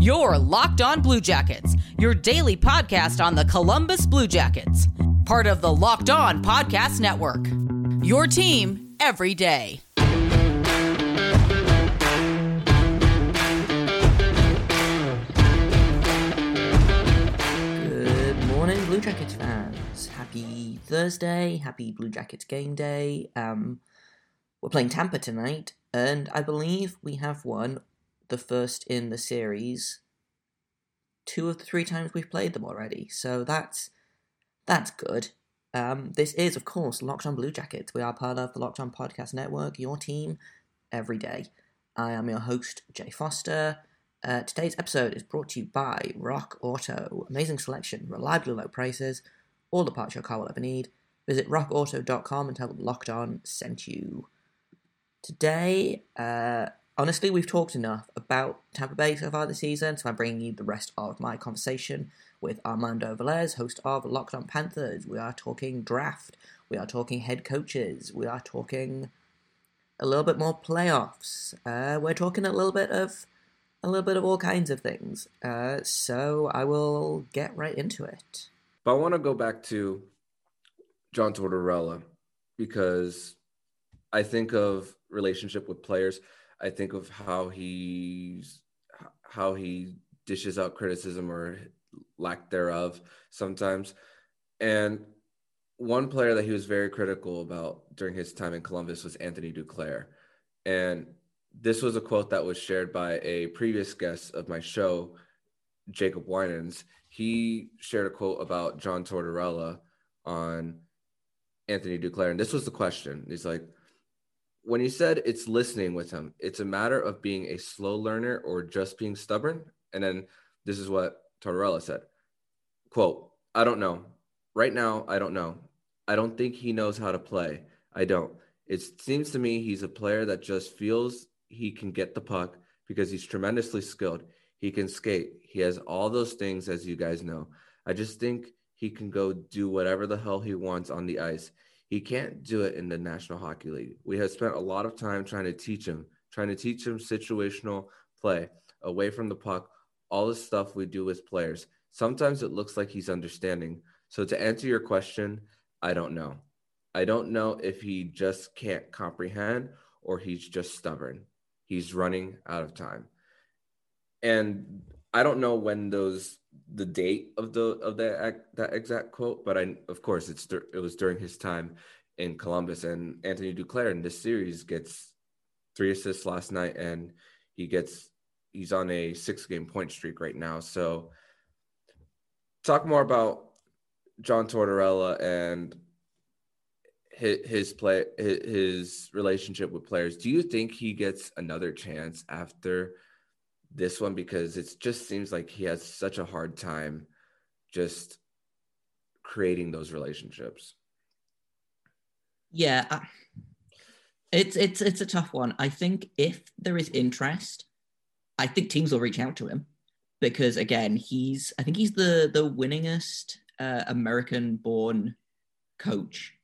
Your Locked On Blue Jackets, your daily podcast on the Columbus Blue Jackets, part of the Locked On Podcast Network. Your team every day. Good morning, Blue Jackets fans. Happy Thursday. Happy Blue Jackets game day. Um, we're playing Tampa tonight, and I believe we have won the first in the series two of the three times we've played them already. So that's that's good. Um, this is, of course, Locked On Blue Jackets. We are part of the Locked On Podcast Network, your team every day. I am your host, Jay Foster. Uh, today's episode is brought to you by Rock Auto. Amazing selection, reliably low prices, all the parts your car will ever need. Visit rockauto.com and tell them Locked On sent you. Today, uh, honestly, we've talked enough about Tampa Bay so far this season, so I'm bringing you the rest of my conversation with Armando Velez, host of Locked On Panthers. We are talking draft, we are talking head coaches, we are talking a little bit more playoffs. Uh, we're talking a little bit of a little bit of all kinds of things. Uh, so I will get right into it. But I want to go back to John Tortorella because I think of relationship with players. I think of how he's how he dishes out criticism or lack thereof sometimes. And one player that he was very critical about during his time in Columbus was Anthony Duclair. And this was a quote that was shared by a previous guest of my show, Jacob Winans. He shared a quote about John Tortorella on Anthony Duclair. And this was the question. He's like, when you said it's listening with him, it's a matter of being a slow learner or just being stubborn. And then this is what Tortorella said. Quote, I don't know. Right now, I don't know. I don't think he knows how to play. I don't. It seems to me he's a player that just feels he can get the puck because he's tremendously skilled. He can skate. He has all those things, as you guys know. I just think he can go do whatever the hell he wants on the ice. He can't do it in the National Hockey League. We have spent a lot of time trying to teach him, trying to teach him situational play away from the puck, all the stuff we do with players. Sometimes it looks like he's understanding. So, to answer your question, I don't know. I don't know if he just can't comprehend or he's just stubborn. He's running out of time. And I don't know when those the date of the of that that exact quote, but I of course it's it was during his time in Columbus and Anthony Duclair in this series gets three assists last night and he gets he's on a six game point streak right now. So talk more about John Tortorella and his, his play his relationship with players. Do you think he gets another chance after this one because it just seems like he has such a hard time just creating those relationships. Yeah, uh, it's it's it's a tough one. I think if there is interest, I think teams will reach out to him because again, he's I think he's the the winningest uh, American-born coach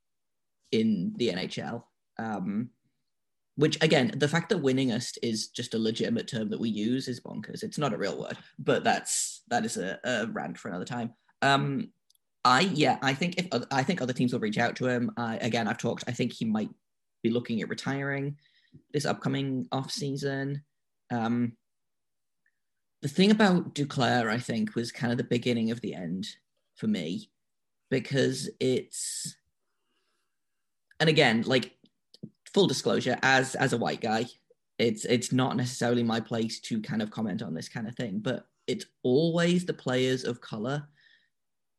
in the NHL. Um, which again, the fact that winningest is just a legitimate term that we use is bonkers. It's not a real word, but that's that is a, a rant for another time. Um, I yeah, I think if I think other teams will reach out to him. I, again, I've talked. I think he might be looking at retiring this upcoming off season. Um, the thing about Duclair, I think, was kind of the beginning of the end for me because it's and again, like full disclosure, as as a white guy, it's it's not necessarily my place to kind of comment on this kind of thing, but it's always the players of color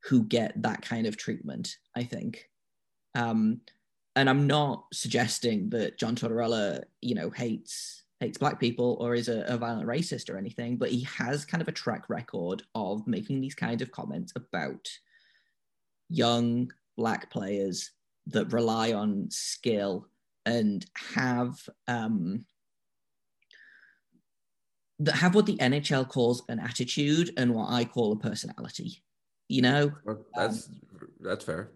who get that kind of treatment. I think, um, and I'm not suggesting that John Tortorella, you know, hates hates black people or is a, a, violent racist or anything, but he has kind of a track record of making these kinds of comments about young black players that rely on skill and have um, that have what the NHL calls an attitude and what I call a personality. You know, well, that's um, that's fair.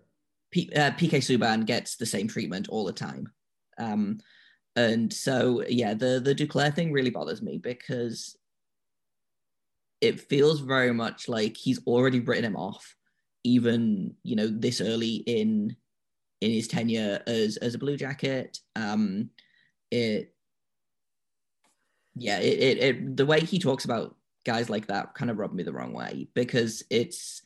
P, uh, PK Subban gets the same treatment all the time, um, and so yeah, the the Duclair thing really bothers me because it feels very much like he's already written him off, even you know this early in in his tenure as as a Blue Jacket. Um, it yeah, it, it, it the way he talks about guys like that kind of rubbed me the wrong way because it's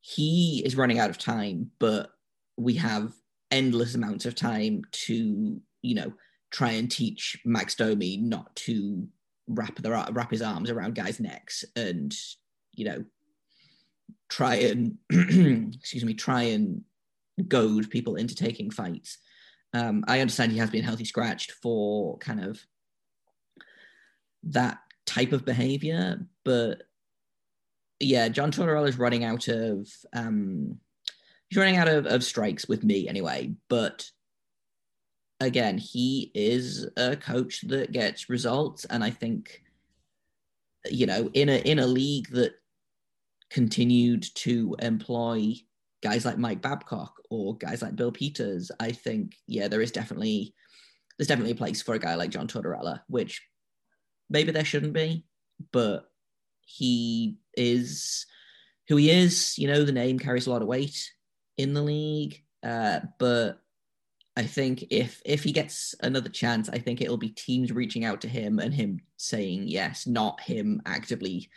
he is running out of time, but we have endless amounts of time to you know try and teach Max Domi not to wrap their wrap his arms around guys' necks and you know try and excuse me try and goad people into taking fights. Um, I understand he has been healthy scratched for kind of that type of behavior, but yeah, John Tortorella is running out of um, he's running out of, of strikes with me anyway. But again, he is a coach that gets results, and I think you know in a in a league that continued to employ guys like Mike Babcock or guys like Bill Peters, I think yeah, there is definitely there's definitely a place for a guy like John Tortorella, which maybe there shouldn't be, but he is who he is. You know, the name carries a lot of weight in the league, uh, but I think if if he gets another chance, I think it'll be teams reaching out to him and him saying yes, not him actively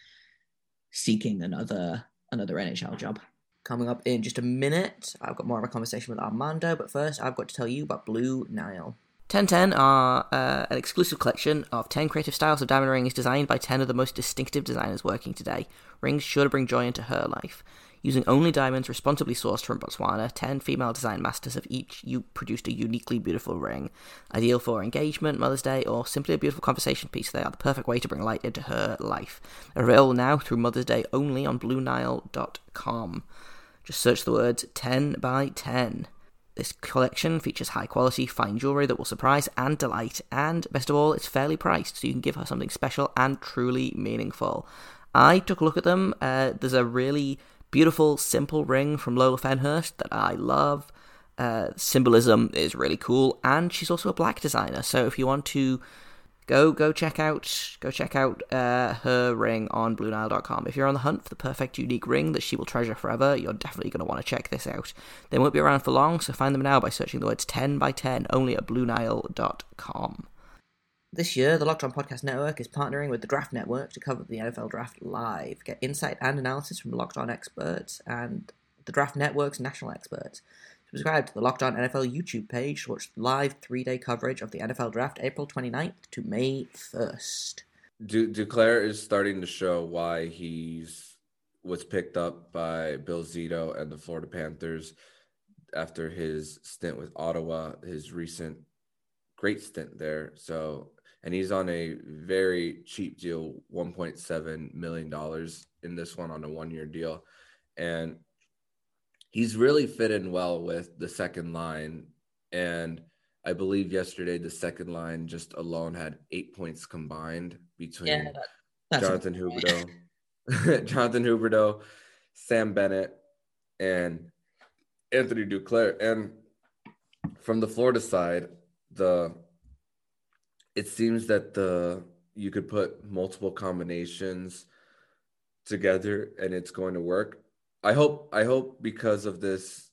seeking another another NHL job. Coming up in just a minute, I've got more of a conversation with Armando, but first I've got to tell you about Blue Nile. 1010 are uh, an exclusive collection of 10 creative styles of diamond rings designed by 10 of the most distinctive designers working today. Rings sure to bring joy into her life. Using only diamonds responsibly sourced from Botswana, 10 female design masters have each you produced a uniquely beautiful ring. Ideal for engagement, Mother's Day, or simply a beautiful conversation piece, they are the perfect way to bring light into her life. Available now through Mother's Day only on BlueNile.com. Just search the words 10 by 10. This collection features high quality, fine jewellery that will surprise and delight, and best of all, it's fairly priced, so you can give her something special and truly meaningful. I took a look at them. Uh, there's a really beautiful, simple ring from Lola Fenhurst that I love. Uh, symbolism is really cool, and she's also a black designer. So if you want to go go check out go check out uh, her ring on BlueNile.com. If you're on the hunt for the perfect unique ring that she will treasure forever, you're definitely going to want to check this out. They won't be around for long, so find them now by searching the words 10 by 10 only at BlueNile.com. This year, the Locked On Podcast Network is partnering with the Draft Network to cover the NFL Draft live. Get insight and analysis from Locked On experts and the Draft Network's national experts. Subscribe to the Locked On NFL YouTube page to watch live three day coverage of the NFL Draft April 29th to May 1st. Du- Duclair is starting to show why he's was picked up by Bill Zito and the Florida Panthers after his stint with Ottawa, his recent great stint there. So, and he's on a very cheap deal, $1.7 million in this one on a one year deal. And he's really fit in well with the second line. And I believe yesterday the second line just alone had eight points combined between yeah, Jonathan Huberdeau, Jonathan Huberdeau, Sam Bennett, and Anthony Duclair. And from the Florida side, the it seems that the you could put multiple combinations together and it's going to work. I hope I hope because of this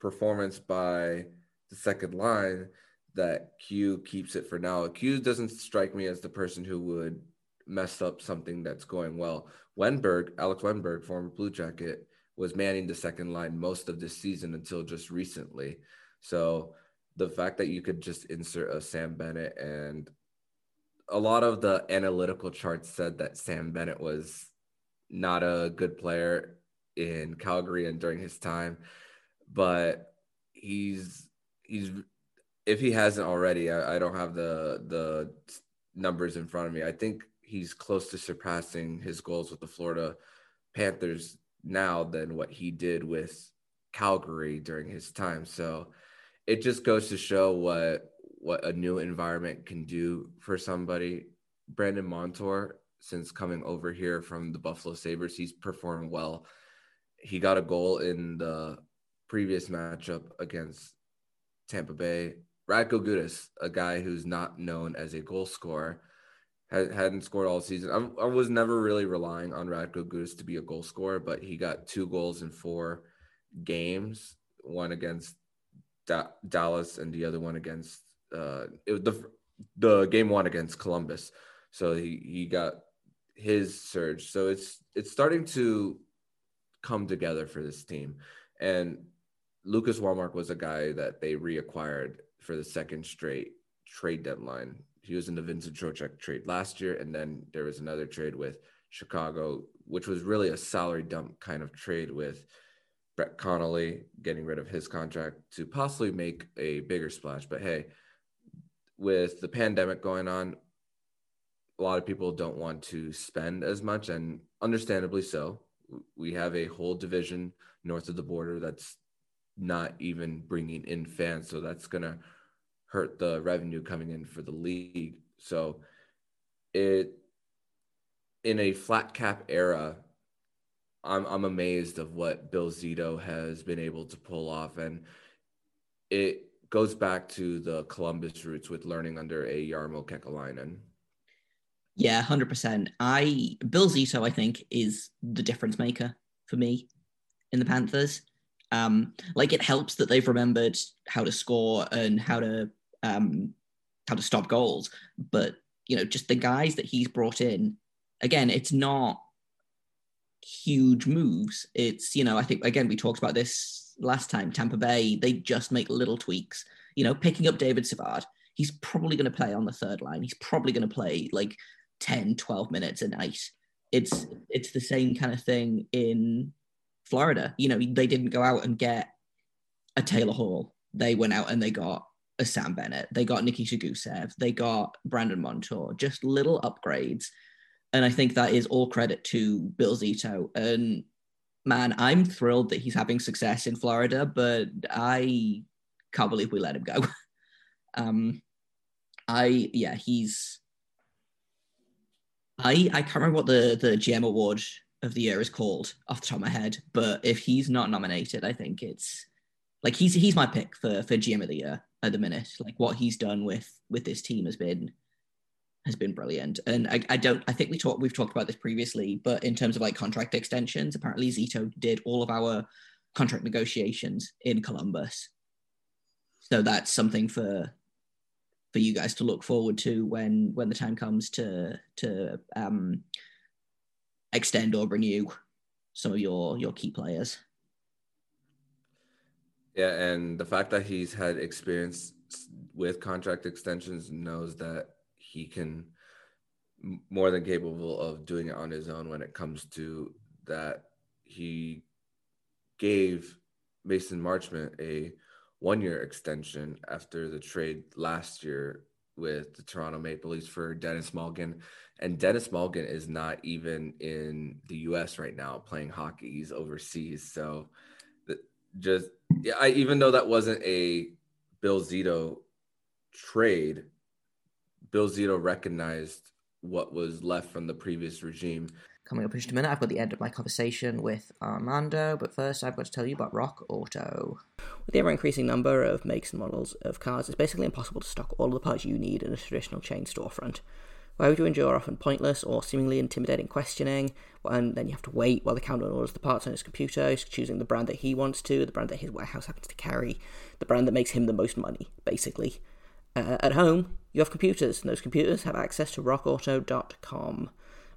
performance by the second line that Q keeps it for now. Q doesn't strike me as the person who would mess up something that's going well. Wennberg, Alex Wennberg, former Blue Jacket, was manning the second line most of this season until just recently. So the fact that you could just insert a Sam Bennett and a lot of the analytical charts said that Sam Bennett was not a good player in Calgary and during his time, but he's he's if he hasn't already, I, I don't have the the numbers in front of me. I think he's close to surpassing his goals with the Florida Panthers now than what he did with Calgary during his time. So it just goes to show what what a new environment can do for somebody. Brandon Montour, since coming over here from the Buffalo Sabres, he's performed well he got a goal in the previous matchup against Tampa Bay. Radko Gudas, a guy who's not known as a goal scorer, had, hadn't scored all season. I, I was never really relying on Radko Gudas to be a goal scorer, but he got two goals in four games, one against da- Dallas and the other one against uh, the the game one against Columbus. So he he got his surge. So it's it's starting to come together for this team. And Lucas Wallmark was a guy that they reacquired for the second straight trade deadline. He was in the Vincent Trocheck trade last year, and then there was another trade with Chicago, which was really a salary dump kind of trade with Brett Connolly getting rid of his contract to possibly make a bigger splash. But hey, with the pandemic going on, a lot of people don't want to spend as much, and understandably so. We have a whole division north of the border that's not even bringing in fans, so that's gonna hurt the revenue coming in for the league. So it in a flat cap era, I'm I'm amazed of what Bill Zito has been able to pull off, and it goes back to the Columbus roots with learning under a Jarmo Kekalainen. Yeah, hundred percent. I Bill Zito, I think, is the difference maker for me in the Panthers. Um, like it helps that they've remembered how to score and how to um, how to stop goals, but you know, just the guys that he's brought in. Again, it's not huge moves. It's you know, I think again we talked about this last time. Tampa Bay, they just make little tweaks. You know, picking up David Savard, he's probably going to play on the third line. He's probably going to play like 10, 12 minutes a night. It's it's the same kind of thing in Florida. You know, they didn't go out and get a Taylor Hall. They went out and they got a Sam Bennett. They got Nikita Gusev. They got Brandon Montour. Just little upgrades. And I think that is all credit to Bill Zito. And man, I'm thrilled that he's having success in Florida, but I can't believe we let him go. um, I yeah, he's I I can't remember what the the GM award of the year is called off the top of my head, but if he's not nominated, I think it's like he's he's my pick for for GM of the year at the minute. Like what he's done with with this team has been has been brilliant. And I, I don't I think we talked we've talked about this previously, but in terms of like contract extensions, apparently Zito did all of our contract negotiations in Columbus. So that's something for for you guys to look forward to when when the time comes to to um, extend or renew some of your your key players. Yeah, and the fact that he's had experience with contract extensions knows that he can more than capable of doing it on his own when it comes to that he gave Mason Marchment a one year extension after the trade last year with the Toronto Maple Leafs for Denis Malgin. And Denis Malgin is not even in the US right now playing hockey. He's overseas. So just yeah, I, even though that wasn't a Bill Zito trade, Bill Zito recognized what was left from the previous regime Coming up in just a minute, I've got the end of my conversation with Armando, but first I've got to tell you about Rock Auto. With the ever increasing number of makes and models of cars, it's basically impossible to stock all of the parts you need in a traditional chain storefront. Why would you endure often pointless or seemingly intimidating questioning, and then you have to wait while the counter orders the parts on his computer, choosing the brand that he wants to, the brand that his warehouse happens to carry, the brand that makes him the most money, basically. Uh, at home, you have computers, and those computers have access to rockauto.com.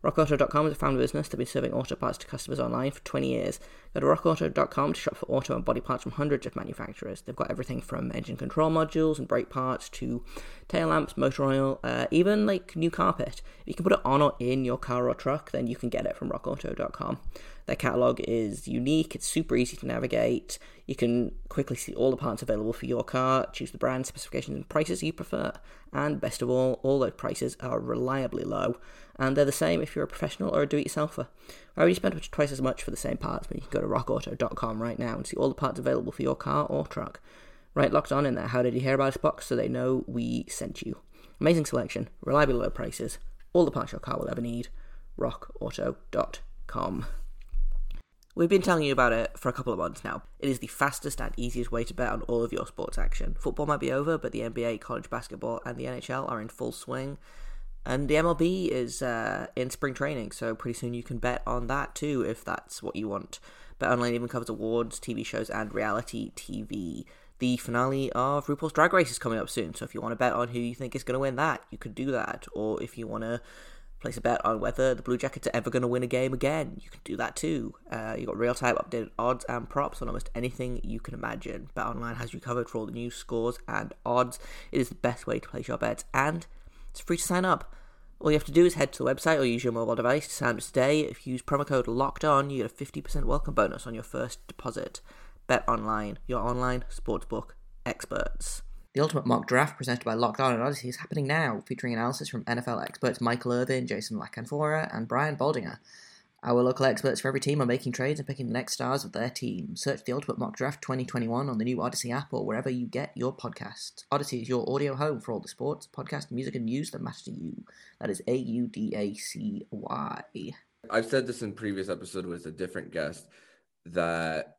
RockAuto.com is a family business that's been serving auto parts to customers online for 20 years. Go to RockAuto.com to shop for auto and body parts from hundreds of manufacturers. They've got everything from engine control modules and brake parts to tail lamps, motor oil, uh, even like new carpet. If you can put it on or in your car or truck, then you can get it from RockAuto.com. Their catalog is unique, it's super easy to navigate. You can quickly see all the parts available for your car, choose the brand, specifications, and prices you prefer. And best of all, all those prices are reliably low. And they're the same if you're a professional or a do it yourselfer. Why would you spend twice as much for the same parts when you can go to rockauto.com right now and see all the parts available for your car or truck? Right locked on in there. How did you hear about this box so they know we sent you? Amazing selection, reliably low prices, all the parts your car will ever need. rockauto.com. We've been telling you about it for a couple of months now. It is the fastest and easiest way to bet on all of your sports action. Football might be over, but the NBA, college basketball, and the NHL are in full swing. And the MLB is uh, in spring training, so pretty soon you can bet on that too if that's what you want. Bet Online even covers awards, TV shows, and reality TV. The finale of RuPaul's Drag Race is coming up soon, so if you want to bet on who you think is going to win that, you could do that. Or if you want to place a bet on whether the Blue Jackets are ever going to win a game again, you can do that too. Uh, you got real time updated odds and props on almost anything you can imagine. Bet Online has you covered for all the news, scores, and odds. It is the best way to place your bets, and it's free to sign up. All you have to do is head to the website or use your mobile device to sign up today. If you use promo code LOCKED ON, you get a 50% welcome bonus on your first deposit. Bet Online, your online sportsbook experts. The Ultimate Mock Draft, presented by Locked On and Audacy, is happening now, featuring analysis from NFL experts Michael Irvin, Jason La Canfora, and Brian Baldinger. Our local experts for every team are making trades and picking the next stars of their team. Search the Ultimate Mock Draft 2021 on the new Audacy app or wherever you get your podcasts. Audacy is your audio home for all the sports, podcast, music, and news that matter to you. That is A U D A C Y. I've said this in previous episode with a different guest that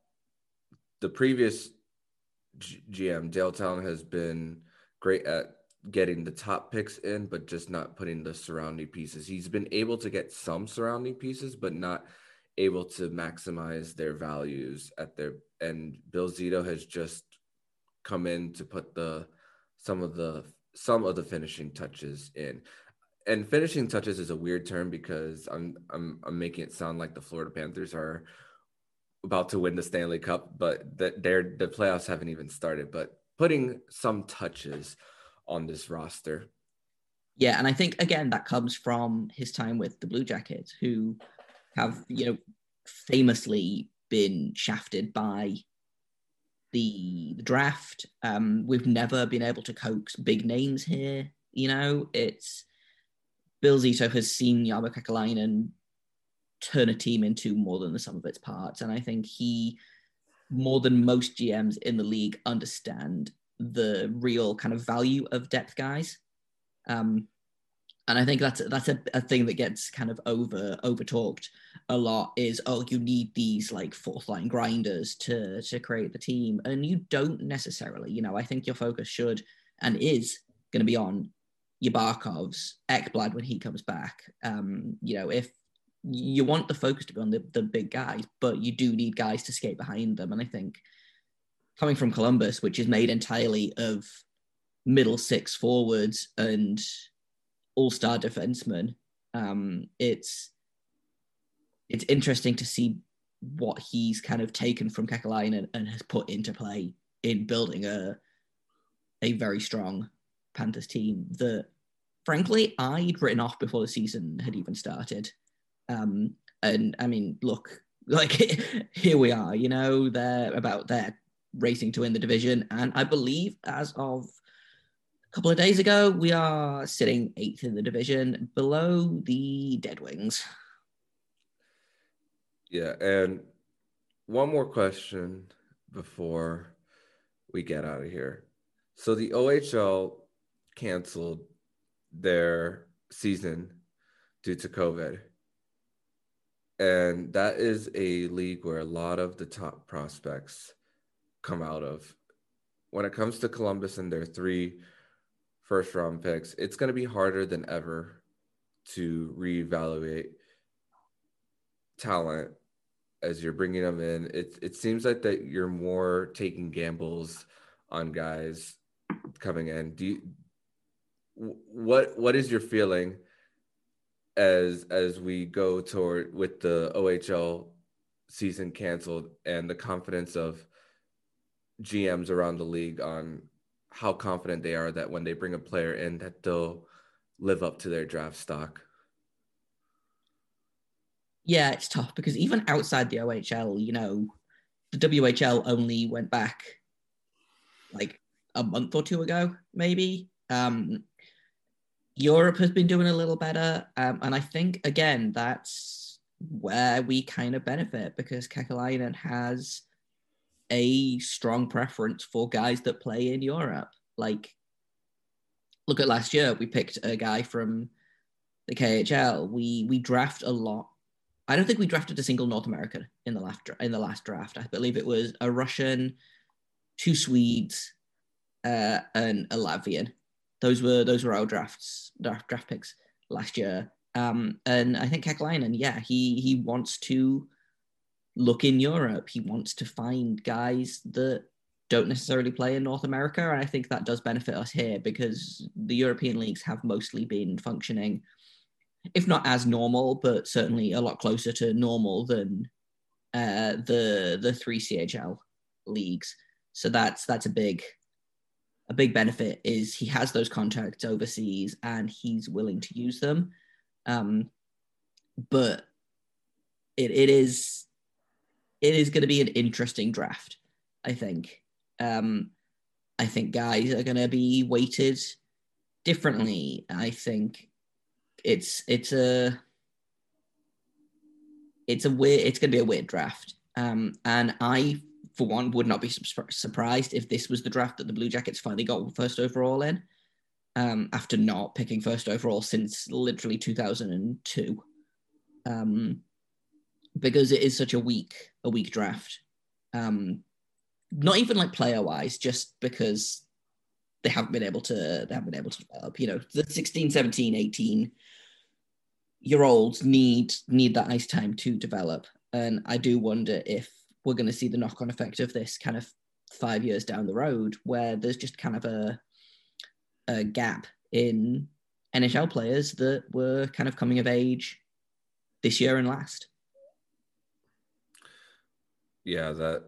the previous G- GM Dale Tallon has been great at getting the top picks in, but just not putting the surrounding pieces. He's been able to get some surrounding pieces, but not able to maximize their values at their. And Bill Zito has just come in to put the some of the some of the finishing touches in. And finishing touches is a weird term because I'm I'm I'm making it sound like the Florida Panthers are about to win the Stanley Cup, but that they're the playoffs haven't even started. But putting some touches on this roster. Yeah, and I think again that comes from his time with the Blue Jackets, who have you know famously been shafted by the, the draft. Um, we've never been able to coax big names here. You know, it's Bill Zito has seen Jarmo Kekalainen turn a team into more than the sum of its parts. And I think he, more than most GMs in the league, understand the real kind of value of depth guys. Um, and I think that's that's a, a thing that gets kind of over over talked a lot is oh you need these like fourth line grinders to to create the team and you don't necessarily you know I think your focus should and is going to be on your Barkovs Ekblad when he comes back um you know if you want the focus to be on the, the big guys, but you do need guys to skate behind them. And I think coming from Columbus, which is made entirely of middle six forwards and all star defensemen, um, it's it's interesting to see what he's kind of taken from Kekalainen and, and has put into play in building a a very strong Panthers team that frankly I'd written off before the season had even started. Um, and I mean, look, like here we are, you know, they're about they're racing to win the division. And I believe as of a couple of days ago, we are sitting eighth in the division below the Dead Wings. Yeah. And one more question before we get out of here. So the OHL canceled their season due to COVID. And that is a league where a lot of the top prospects come out of. When it comes to Columbus and their three first round picks, it's going to be harder than ever to reevaluate talent as you're bringing them in. It, it seems like that you're more taking gambles on guys coming in. Do you, what what is your feeling as as we go toward with the OHL season canceled and the confidence of GMs around the league on how confident they are that when they bring a player in that they'll live up to their draft stock. Yeah, it's tough because even outside the OHL, you know, the WHL only went back like a month or two ago, maybe. Um, Europe has been doing a little better. Um, and I think, again, that's where we kind of benefit because Kekalainen has a strong preference for guys that play in Europe. Like, look at last year, we picked a guy from the KHL. We we draft a lot. I don't think we drafted a single North American in the last in the last draft. I believe it was a Russian, two Swedes, uh, and a Latvian. Those were those were our drafts draft, draft picks last year. Um, and I think Kekalainen, yeah, he he wants to look in Europe. He wants to find guys that don't necessarily play in North America. And I think that does benefit us here because the European leagues have mostly been functioning, if not as normal, but certainly a lot closer to normal than uh, the the three CHL leagues. So that's that's a big a big benefit is he has those contacts overseas and he's willing to use them. Um, but it, it is it is going to be an interesting draft, I think. Um, I think guys are going to be weighted differently. I think it's it's a it's a weird it's going to be a weird draft. Um, and I, for one, would not be surprised if this was the draft that the Blue Jackets finally got first overall in, um, after not picking first overall since literally 2002. Um, because it is such a weak a weak draft. Um, not even like player wise, just because they haven't been able to they haven't been able to develop. You know, the 16, 17, 18 year olds need need that ice time to develop. And I do wonder if we're going to see the knock on effect of this kind of five years down the road, where there's just kind of a a gap in NHL players that were kind of coming of age this year and last yeah, that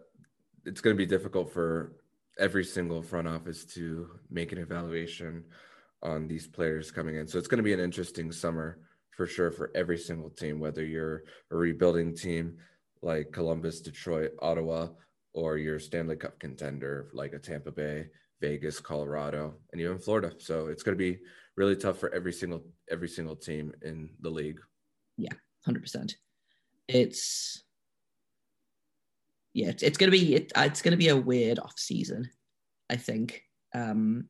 it's going to be difficult for every single front office to make an evaluation on these players coming in. So it's going to be an interesting summer for sure for every single team, whether you're a rebuilding team like Columbus, Detroit, Ottawa, or your Stanley Cup contender like a Tampa Bay, Vegas, Colorado, and even Florida. So it's going to be really tough for every single every single team in the league. Yeah, hundred percent. It's yeah, it's, it's gonna be it, it's gonna be a weird off season. I think. Um,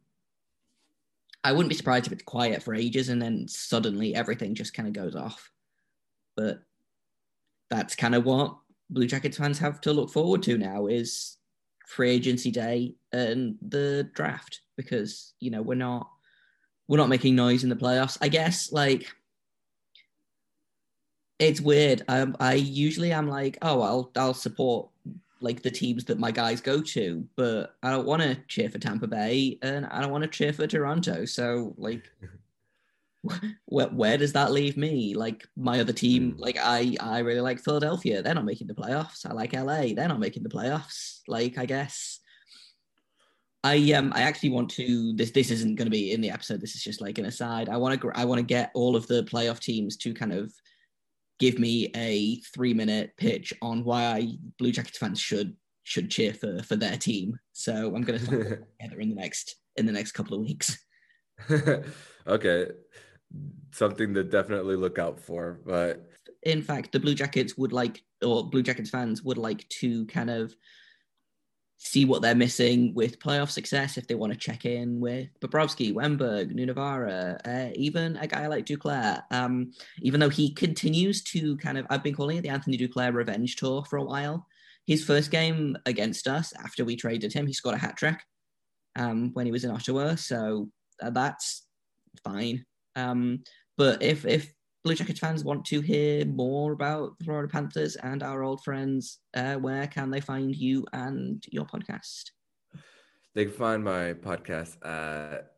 I wouldn't be surprised if it's quiet for ages and then suddenly everything just kind of goes off. But that's kind of what Blue Jackets fans have to look forward to now is free agency day and the draft because you know we're not we're not making noise in the playoffs. I guess like it's weird. I, I usually am like, oh, I'll I'll support like the teams that my guys go to, but I don't want to cheer for Tampa Bay and I don't want to cheer for Toronto. So like, where, where does that leave me? Like my other team, hmm. like I I really like Philadelphia. They're not making the playoffs. I like LA. They're not making the playoffs. Like I guess. I um I actually want to this this isn't going to be in the episode. This is just like an aside. I want to I want to get all of the playoff teams to kind of give me a three minute pitch on why Blue Jackets fans should should cheer for for their team. So I'm going to together in the next in the next couple of weeks. okay, something to definitely look out for. But in fact, the Blue Jackets would like, or Blue Jackets fans would like to kind of see what they're missing with playoff success if they want to check in with Bobrovsky, Wennberg, Nutivaara, uh, even a guy like Duclair. Um, even though he continues to kind of, I've been calling it the Anthony Duclair revenge tour for a while. His first game against us after we traded him, he scored a hat trick um, when he was in Ottawa. So uh, that's fine. Um, but if if Blue Jackets fans want to hear more about the Florida Panthers and our old friends, uh, where can they find you and your podcast? They can find my podcast at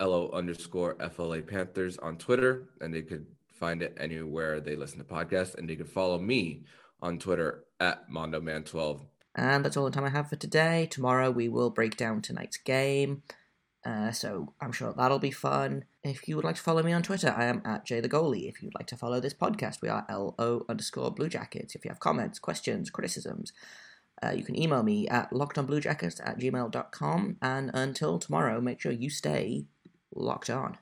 LO underscore FLA Panthers on Twitter, and they could find it anywhere they listen to podcasts. And they can follow me on Twitter at MondoMan12. And that's all the time I have for today. Tomorrow we will break down tonight's game. Uh, so I'm sure that'll be fun. If you would like to follow me on Twitter, I am at Jay the Goalie. If you'd like to follow this podcast, we are LO underscore Blue Jackets. If you have comments, questions, criticisms, uh, you can email me at lockedonbluejackets at gmail.com. And until tomorrow, make sure you stay locked on.